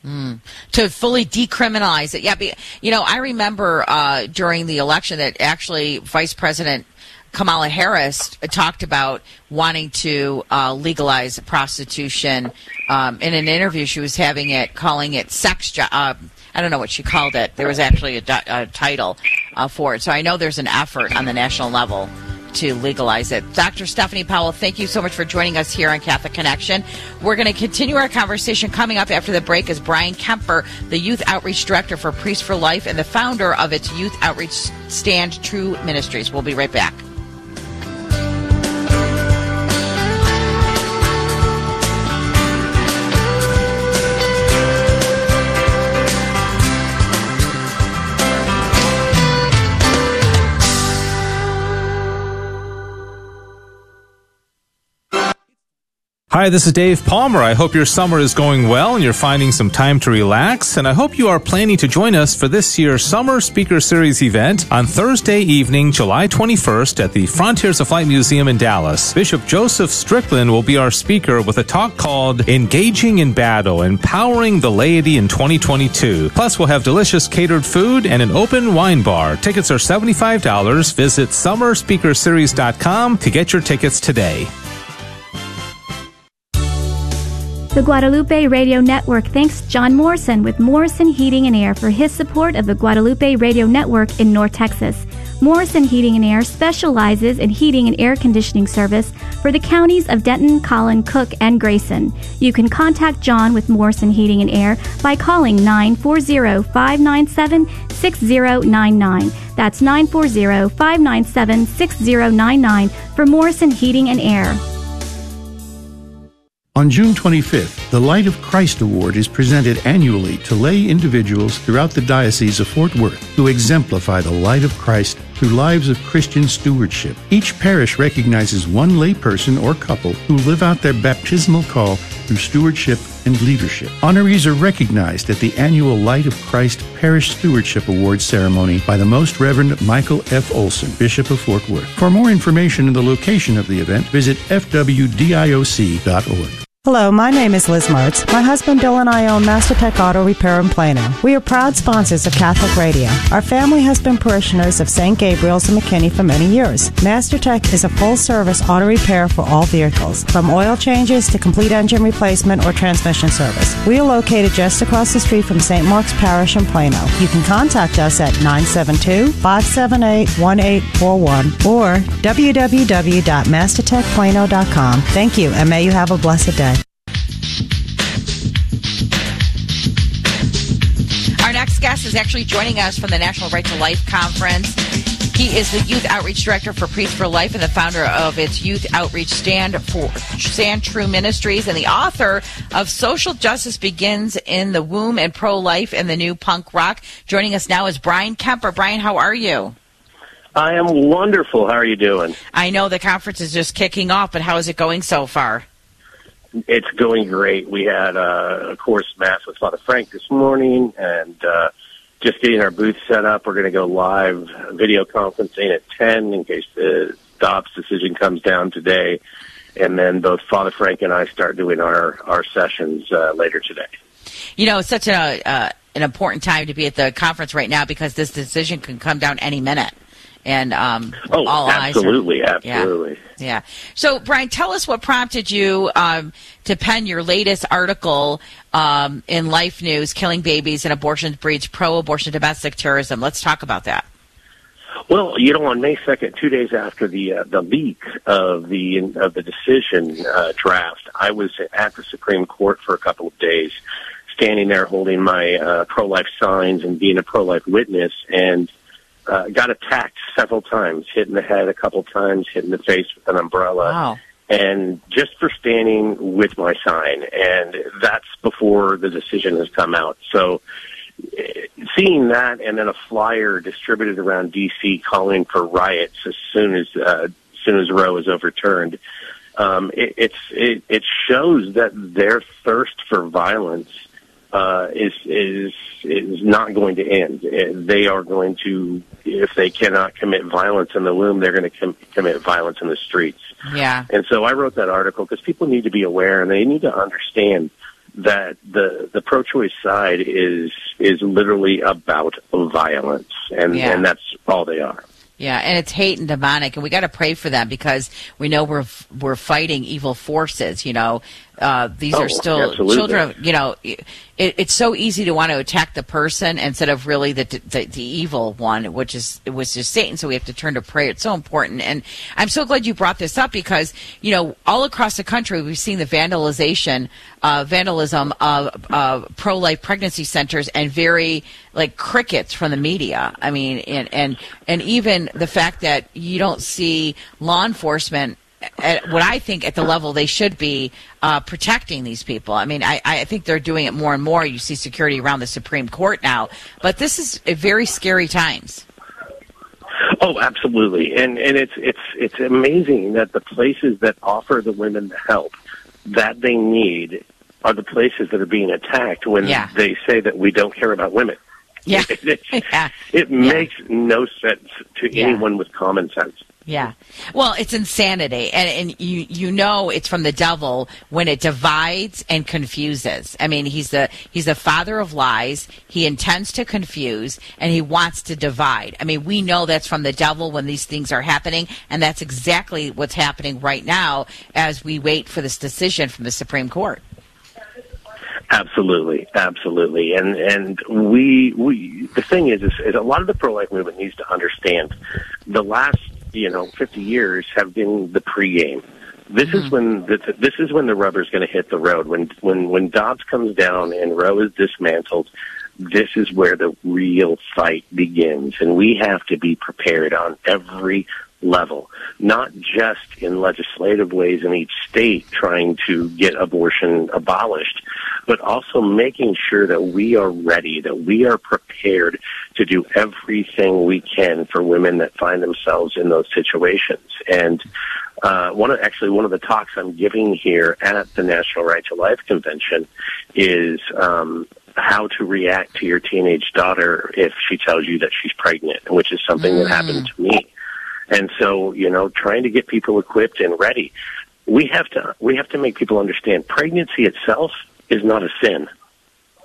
Mm. To fully decriminalize it, yeah. Be, you know, I remember uh, during the election that actually Vice President Kamala Harris talked about wanting to uh, legalize prostitution. Um, in an interview she was having it, calling it sex job. Uh, I don't know what she called it. There was actually a, a title uh, for it. So I know there's an effort on the national level to legalize it. Dr. Stephanie Powell, thank you so much for joining us here on Catholic Connection. We're going to continue our conversation coming up after the break as Bryan Kemper, the Youth Outreach Director for Priest for Life and the founder of its Youth Outreach Stand True Ministries. We'll be right back. Hi, this is Dave Palmer. I hope your summer is going well and you're finding some time to relax. And I hope you are planning to join us for this year's Summer Speaker Series event on Thursday evening, July 21st at the Frontiers of Flight Museum in Dallas. Bishop Joseph Strickland will be our speaker with a talk called Engaging in Battle, Empowering the Laity in 2022. Plus, we'll have delicious catered food and an open wine bar. Tickets are $75. Visit summerspeakerseries.com to get your tickets today. The Guadalupe Radio Network thanks John Morrison with Morrison Heating and Air for his support of the Guadalupe Radio Network in North Texas. Morrison Heating and Air specializes in heating and air conditioning service for the counties of Denton, Collin, Cooke, and Grayson. You can contact John with Morrison Heating and Air by calling 940 597 6099. That's 940 597 6099 for Morrison Heating and Air. On June 25th, the Light of Christ Award is presented annually to lay individuals throughout the Diocese of Fort Worth who exemplify the light of Christ through lives of Christian stewardship. Each parish recognizes one layperson or couple who live out their baptismal call through stewardship and leadership. Honorees are recognized at the annual Light of Christ Parish Stewardship Award ceremony by the Most Reverend Michael F. Olson, Bishop of Fort Worth. For more information and the location of the event, visit fwdioc.org. Hello, my name is Liz Martz. My husband Bill and I own Mastertech Auto Repair in Plano. We are proud sponsors of Catholic Radio. Our family has been parishioners of St. Gabriel's and McKinney for many years. Mastertech is a full service auto repair for all vehicles, from oil changes to complete engine replacement or transmission service. We are located just across the street from St. Mark's Parish in Plano. You can contact us at 972 578 1841 or www.mastertechplano.com. Thank you, and may you have a blessed day. Next guest is actually joining us from the National Right to Life Conference. He is the Youth Outreach Director for Priest for Life and the founder of its Youth Outreach Stand for Stand True Ministries and the author of Social Justice Begins in the Womb and Pro Life and the New Punk Rock. Joining us now is Bryan Kemper. Bryan, how are you? I am wonderful. How are you doing? I know the conference is just kicking off, but how is it going so far? It's going great. We had uh, a course mass with Father Frank this morning, and uh, just getting our booth set up. We're going to go live video conferencing at ten in case the Dobbs decision comes down today, and then both Father Frank and I start doing our our sessions uh, later today. You know, it's such a uh, an important time to be at the conference right now because this decision can come down any minute. And um, oh, all absolutely, eyes are, absolutely. Yeah, yeah. So, Bryan, tell us what prompted you um, to pen your latest article um, in Life News: "Killing Babies and Abortion Breeds Pro-Abortion Domestic Terrorism." Let's talk about that. Well, you know, on May second, two days after the uh, the leak of the of the decision uh, draft, I was at the Supreme Court for a couple of days, standing there holding my uh, pro life signs and being a pro life witness, and uh, got attacked several times, hit in the head a couple times, hit in the face with an umbrella. Wow. And just for standing with my sign, and that's before the decision has come out. So, eh, seeing that, and then a flyer distributed around D.C. calling for riots as soon as uh, as soon as Roe is overturned, um, it, it's it, it shows that their thirst for violence uh, is is is not going to end. Uh, They are going to, if they cannot commit violence in the womb, they're going to com- commit violence in the streets. Yeah. And so I wrote that article because people need to be aware and they need to understand that the the pro-choice side is is literally about violence, and Yeah. and that's all they are. Yeah, and it's hate and demonic, and we got to pray for them because we know we're we're fighting evil forces. You know, uh, these Oh, are still absolutely. children. You know, it, it's so easy to want to attack the person instead of really the, the the evil one, which is it was just Satan. So we have to turn to prayer. It's so important, and I'm so glad you brought this up because you know all across the country we've seen the vandalization, uh, vandalism of uh, pro life pregnancy centers and very like crickets from the media. I mean, and and and even the fact that you don't see law enforcement at what I think at the level they should be uh, protecting these people. I mean, I, I think they're doing it more and more. You see security around the Supreme Court now, but this is a very scary times. Oh, absolutely, and and it's it's it's amazing that the places that offer the women the help that they need are the places that are being attacked when Yeah. they say that we don't care about women. Yeah, it, yeah. it makes no sense to Yeah. anyone with common sense. Yeah. Well, it's insanity. And, and you, you know it's from the devil when it divides and confuses. I mean, he's the, he's the father of lies. He intends to confuse and he wants to divide. I mean, we know that's from the devil when these things are happening. And that's exactly what's happening right now as we wait for this decision from the Supreme Court. Absolutely, absolutely, and and we we the thing is, is, is a lot of the pro life movement needs to understand the last you know fifty years have been the pregame. This is mm-hmm. when the, this is when the rubber's going to hit the road. When when when Dobbs comes down and Roe is dismantled, this is where the real fight begins, and we have to be prepared on every level, not just in legislative ways in each state trying to get abortion abolished, but also making sure that we are ready, that we are prepared to do everything we can for women that find themselves in those situations. And uh, one of actually one of the talks I'm giving here at the National Right to Life Convention is um, how to react to your teenage daughter if she tells you that she's pregnant, which is something that happened to me. And so, you know, trying to get people equipped and ready. We have to we have to make people understand pregnancy itself is not a sin.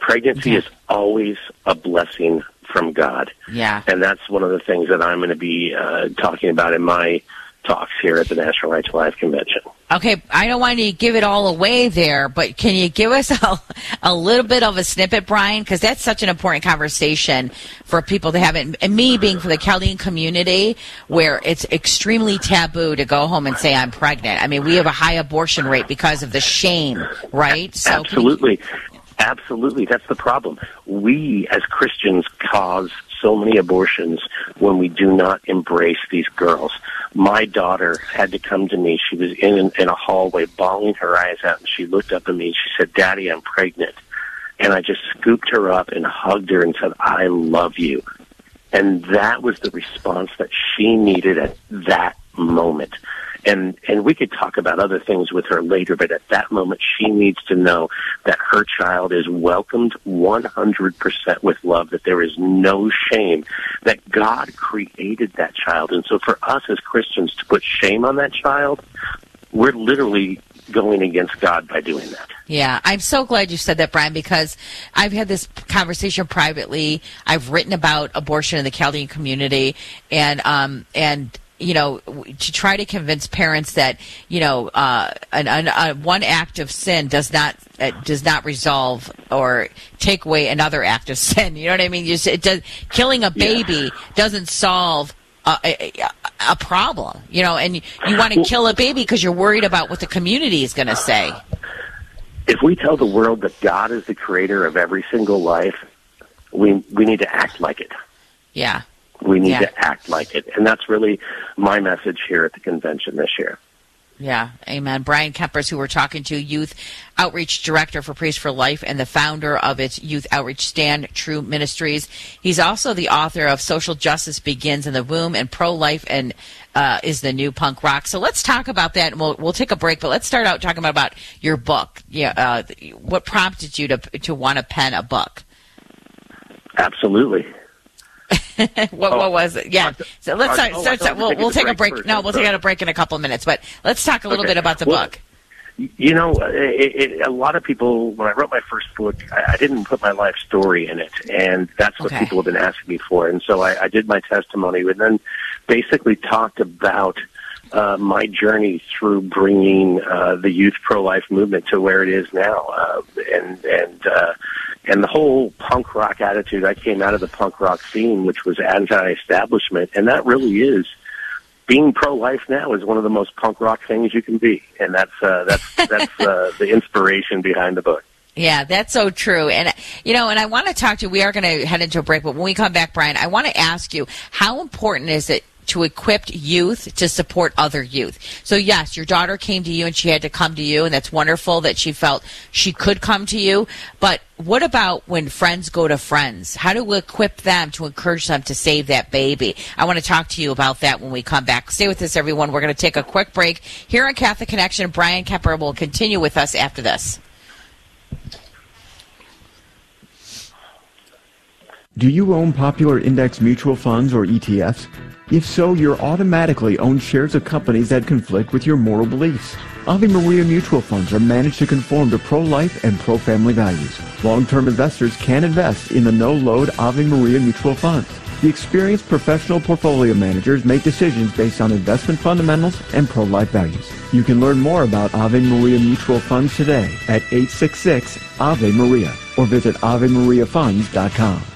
Pregnancy is always a blessing from God. Yeah. And that's one of the things that I'm going to be uh, talking about in my talks here at the National Rights to Life Convention. Okay, I don't want to give it all away there, but can you give us a, a little bit of a snippet, Bryan? Because that's such an important conversation for people to have. And and me being from the Chaldean community, where it's extremely taboo to go home and say I'm pregnant. I mean, we have a high abortion rate because of the shame, right? So you- Absolutely. Absolutely. That's the problem. We as Christians cause so many abortions when we do not embrace these girls. My daughter had to come to me. She was in, in a hallway bawling her eyes out and she looked up at me and she said, Daddy, I'm pregnant. And I just scooped her up and hugged her and said, I love you. And that was the response that she needed at that moment. And, and we could talk about other things with her later, but at that moment, she needs to know that her child is welcomed 100% with love, that there is no shame, that God created that child. And so for us as Christians to put shame on that child, we're literally going against God by doing that. Yeah, I'm so glad you said that, Bryan, because I've had this conversation privately. I've written about abortion in the Chaldean community, and um, and you know, to try to convince parents that you know, uh, an, an, uh, one act of sin does not uh, does not resolve or take away another act of sin. You know what I mean? You, it does, killing a baby yeah. doesn't solve a, a, a, problem, you know, and you, you want to kill a baby because you're worried about what the community is going to say. If we tell the world that God is the creator of every single life, we we need to act like it. Yeah. We need Yeah. to act like it, and that's really my message here at the convention this year. Yeah, amen. Bryan Kempers, who we're talking to, Youth Outreach Director for Priest for Life and the founder of its Youth Outreach Stand True Ministries. He's also the author of Social Justice Begins in the Womb and Pro Life and uh, is the new punk rock. So let's talk about that. And we'll we'll take a break, but let's start out talking about your book. Yeah, uh, what prompted you to to want to pen a book? Absolutely. what, what was it? Yeah. So let's oh, start. oh, start, start we'll, we'll take a break. break No, we'll take a break in a couple of minutes. But let's talk a little Okay. bit about the Well, book. You know, it, it, a lot of people, when I wrote my first book, I, I didn't put my life story in it, and that's what Okay. people have been asking me for. And so I, I did my testimony, and then basically talked about uh, my journey through bringing uh, the youth pro-life movement to where it is now, uh, and and uh, and the whole punk rock attitude. I came out of the punk rock scene, which was anti-establishment, and that really is being pro-life now is one of the most punk rock things you can be, and that's uh, that's that's uh, the inspiration behind the book. Yeah, that's so true. And, you know, and I want to talk to you. We are going to head into a break, but when we come back, Bryan, I want to ask you how important is it to equip youth to support other youth? So, yes, your daughter came to you and she had to come to you, and that's wonderful that she felt she could come to you. But what about when friends go to friends? How do we equip them to encourage them to save that baby? I want to talk to you about that when we come back. Stay with us, everyone. We're going to take a quick break here on Catholic Connection. Bryan Kemper will continue with us after this. Do you own popular index mutual funds or ETFs? If so, you're automatically own shares of companies that conflict with your moral beliefs. Ave Maria mutual funds are managed to conform to pro-life and pro-family values. Long-term investors can invest in the no-load Ave Maria mutual funds. The experienced professional portfolio managers make decisions based on investment fundamentals and pro-life values. You can learn more about Ave Maria mutual funds today at 866 Ave Maria or visit AveMariaFunds.com.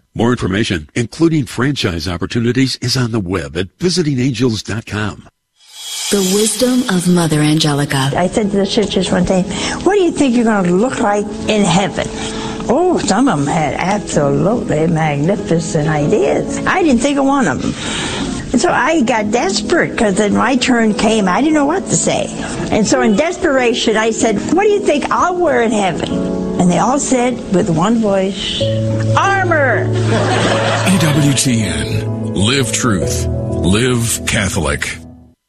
More information, including franchise opportunities, is on the web at visitingangels.com. The wisdom of Mother Angelica. I said to the sisters one day, What do you think you're going to look like in heaven? Oh, some of them had absolutely magnificent ideas. I didn't think of one of them. And so I got desperate because then my turn came. I didn't know what to say. And so in desperation, I said, What do you think I'll wear in heaven? And they all said with one voice, Armor! EWTN. Live truth. Live Catholic.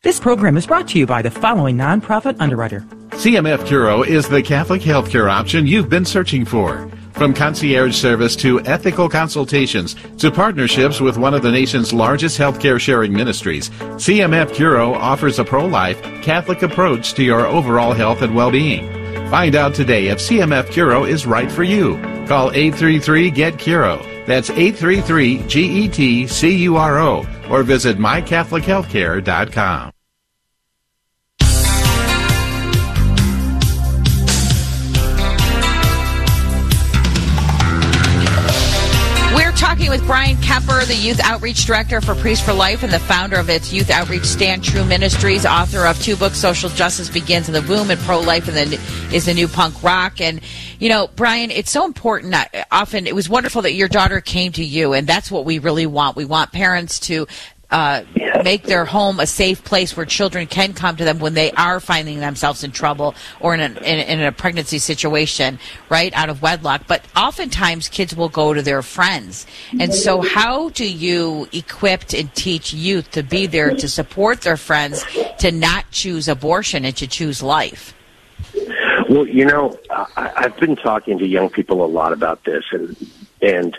This program is brought to you by the following nonprofit underwriter. CMF Curo is the Catholic healthcare option you've been searching for. From concierge service to ethical consultations to partnerships with one of the nation's largest healthcare sharing ministries, CMF Curo offers a pro-life Catholic approach to your overall health and well-being. Find out today if CMF Curo is right for you. Call 833-GET-CURO. That's 833-G-E-T-C-U-R-O or visit mycatholichealthcare.com. with Bryan Kemper, the Youth Outreach Director for Priest for Life and the founder of its Youth Outreach Stand True Ministries, author of two books, Social Justice Begins in the Womb and Pro Life and then is the New Punk Rock. And, you know, Bryan, it's so important. Often it was wonderful that your daughter came to you, and that's what we really want. We want parents to uh, make their home a safe place where children can come to them when they are finding themselves in trouble or in a, in, in a pregnancy situation, right, out of wedlock. But oftentimes kids will go to their friends. And so, how do you equip and teach youth to be there to support their friends, to not choose abortion and to choose life? Well, you know, I, I've been talking to young people a lot about this, and and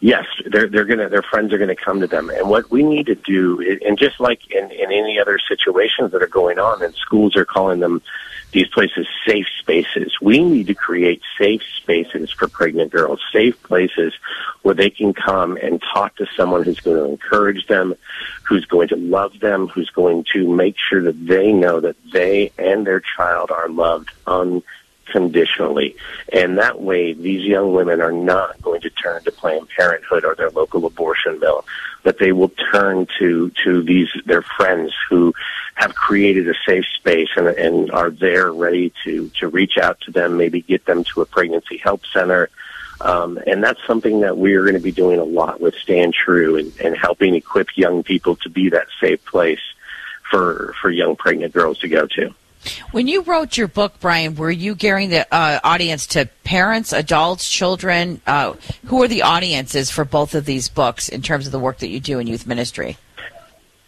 yes, they're they're gonna their friends are gonna come to them, and what we need to do, and just like in in any other situations that are going on, and schools are calling them these places safe spaces. We need to create safe spaces for pregnant girls, safe places where they can come and talk to someone who's going to encourage them, who's going to love them, who's going to make sure that they know that they and their child are loved unconditionally. And that way, these young women are not going to turn to Planned Parenthood or their local abortion mill, but they will turn to, to these, their friends who have created a safe space and, and are there ready to, to reach out to them, maybe get them to a pregnancy help center. Um, and that's something that we're going to be doing a lot with Stand True and, and helping equip young people to be that safe place for, for young pregnant girls to go to. When you wrote your book, Brian, were you gearing the uh, audience to parents, adults, children? Uh, who are the audiences for both of these books in terms of the work that you do in youth ministry?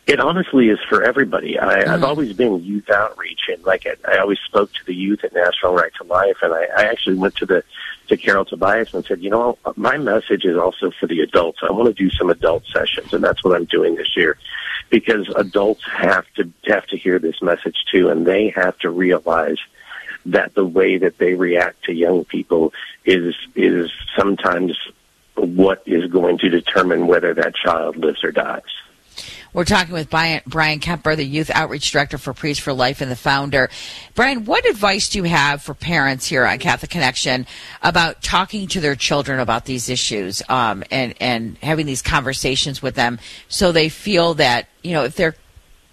It honestly is for everybody. I, I've hmm. always been youth outreach, and like I, I always spoke to the youth at National Right to Life, and I, I actually went to the to Carol Tobias and said, you know, my message is also for the adults. I want to do some adult sessions, and that's what I'm doing this year, because adults have to have to hear this message too, and they have to realize that the way that they react to young people is is sometimes what is going to determine whether that child lives or dies. We're talking with Bryan, Kemper, the Youth Outreach Director for Priest for Life and the founder. Bryan, what advice do you have for parents here on Catholic Connection about talking to their children about these issues um, and, and having these conversations with them so they feel that, you know, if their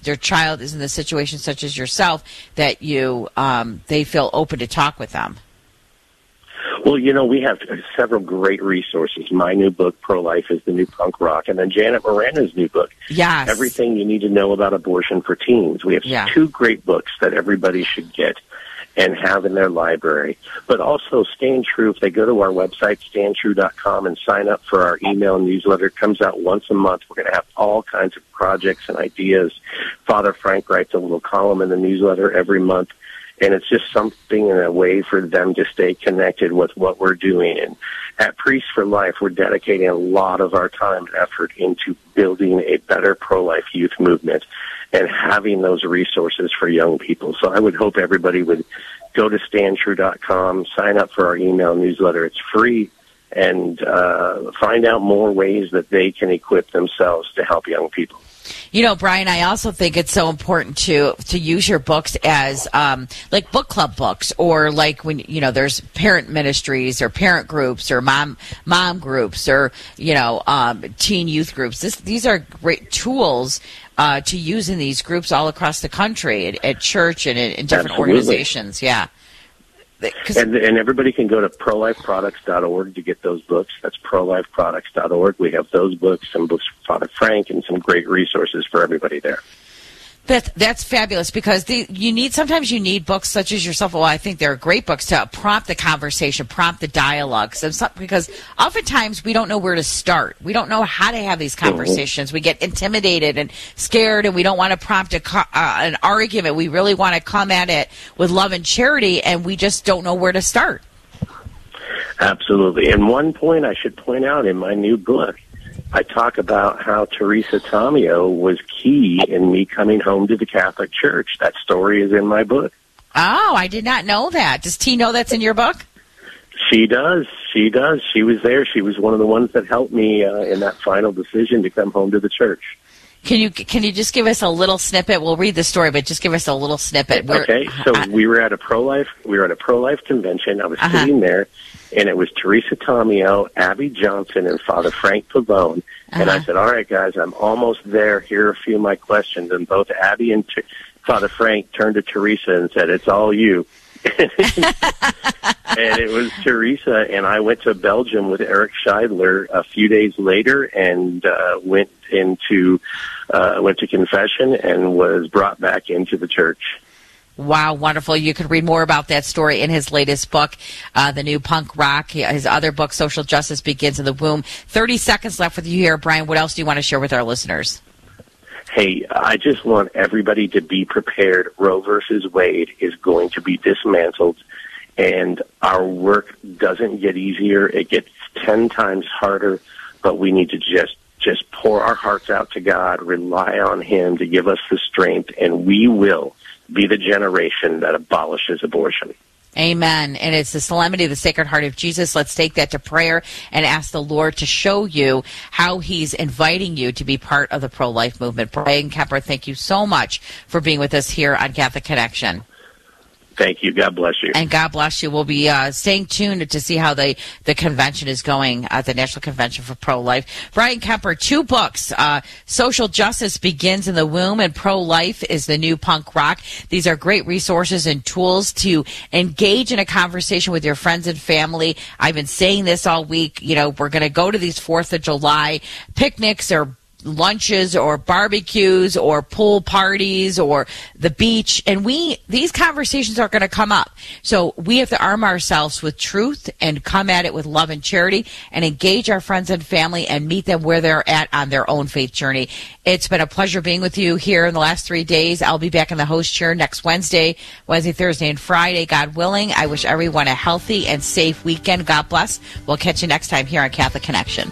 their child is in a situation such as yourself, that you um, they feel open to talk with them? Well, you know, we have several great resources. My new book, Pro Life, is the new punk rock, and then Janet Morana's new book, Yes. Everything You Need to Know About Abortion for Teens. We have Yeah. two great books that everybody should get and have in their library. But also Stand True, if they go to our website, standtrue.com, and sign up for our email newsletter, it comes out once a month. We're going to have all kinds of projects and ideas. Father Frank writes a little column in the newsletter every month and it's just something in a way for them to stay connected with what we're doing. And at Priests for Life, we're dedicating a lot of our time and effort into building a better pro-life youth movement and having those resources for young people. So I would hope everybody would go to standtrue.com, sign up for our email newsletter. It's free and uh, find out more ways that they can equip themselves to help young people. You know, Bryan, I also think it's so important to to use your books as um, like book club books, or like when you know there's parent ministries or parent groups or mom mom groups or you know um, teen youth groups. This, these are great tools uh, to use in these groups all across the country at, at church and in, in different Absolutely. organizations. Yeah. And, and everybody can go to prolifeproducts.org to get those books. That's prolifeproducts.org. We have those books, some books from Father Frank, and some great resources for everybody there. That that's fabulous because the, you need sometimes you need books such as yourself. Well, I think they're great books to prompt the conversation, prompt the dialogue. So because oftentimes we don't know where to start. We don't know how to have these conversations. We get intimidated and scared, and we don't want to prompt a, uh, an argument. We really want to come at it with love and charity, and we just don't know where to start. Absolutely. And one point I should point out in my new book, I talk about how Teresa Tomeo was key in me coming home to the Catholic Church. That story is in my book. Oh, I did not know that. Does T know that's in your book? She does. She does. She was there. She was one of the ones that helped me uh, in that final decision to come home to the church. Can you can you just give us a little snippet? We'll read the story, but just give us a little snippet. We're- Okay, so we were at a pro life. We were at a pro life convention. I was Uh-huh. sitting there, and it was Teresa Tomeo, Abby Johnson, and Father Frank Pavone. And I Uh-huh. said, "All right, guys, I'm almost there. Here are a few of my questions." And both Abby and T- Father Frank turned to Teresa and said, "It's all you." and it was Teresa, and I went to Belgium with Eric Scheidler a few days later, and uh, went into uh, went to confession and was brought back into the church. Wow, wonderful. You can read more about that story in his latest book, uh, The New Punk Rock. His other book, Social Justice Begins in the Womb. 30 seconds left with you here. Bryan, what else do you want to share with our listeners? Hey, I just want everybody to be prepared. Roe versus Wade is going to be dismantled, and our work doesn't get easier. It gets 10 times harder, but we need to just just pour our hearts out to God, rely on Him to give us the strength, and we will be the generation that abolishes abortion. Amen. And it's the solemnity of the Sacred Heart of Jesus. Let's take that to prayer and ask the Lord to show you how He's inviting you to be part of the pro life movement. Bryan Kemper, thank you so much for being with us here on Catholic Connection. Thank you. God bless you. And God bless you. We'll be uh, staying tuned to see how the, the convention is going at the National Convention for Pro Life. Bryan Kemper, two books. Uh, Social Justice Begins in the Womb and Pro Life is the New Punk Rock. These are great resources and tools to engage in a conversation with your friends and family. I've been saying this all week. You know, we're going to go to these 4th of July picnics or lunches or barbecues or pool parties or the beach. And we these conversations are going to come up. So we have to arm ourselves with truth and come at it with love and charity and engage our friends and family and meet them where they're at on their own faith journey. It's been a pleasure being with you here in the last three days. I'll be back in the host chair next wednesday wednesday thursday and friday. God willing i wish everyone a healthy and safe weekend. God bless. We'll catch you next time here on catholic connection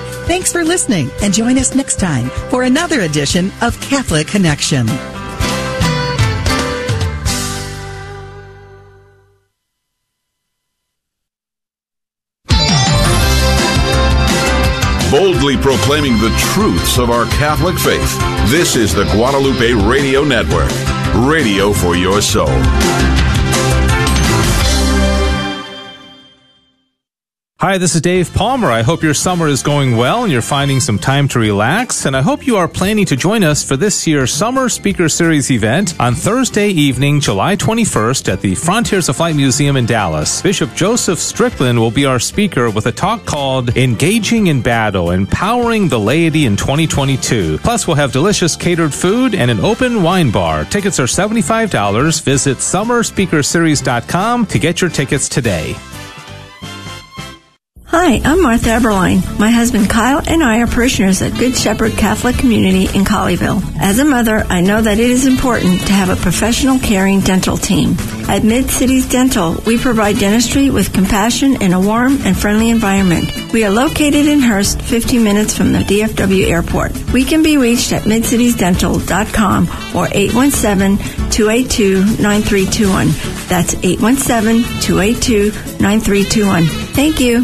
Thanks for listening and join us next time for another edition of Catholic Connection. Boldly proclaiming the truths of our Catholic faith. This is the Guadalupe Radio Network. Radio for your soul. Hi, this is Dave Palmer. I hope your summer is going well and you're finding some time to relax. And I hope you are planning to join us for this year's Summer Speaker Series event on Thursday evening, July 21st at the Frontiers of Flight Museum in Dallas. Bishop Joseph Strickland will be our speaker with a talk called Engaging in Battle, Empowering the Laity in 2022. Plus, we'll have delicious catered food and an open wine bar. Tickets are $75. Visit summerspeakerseries.com to get your tickets today. Hi, I'm Martha Eberline. My husband Kyle and I are parishioners at Good Shepherd Catholic Community in Colleyville. As a mother, I know that it is important to have a professional caring dental team. At Mid Cities Dental, we provide dentistry with compassion in a warm and friendly environment. We are located in Hurst, 15 minutes from the DFW airport. We can be reached at midcitiesdental.com or 817-282-9321. That's 817-282-9321. Thank you.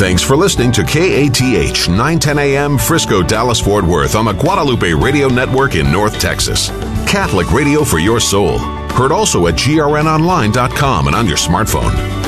Thanks for listening to KATH 910 AM Frisco, Dallas, Fort Worth on the Guadalupe Radio Network in North Texas. Catholic radio for your soul. Heard also at grnonline.com and on your smartphone.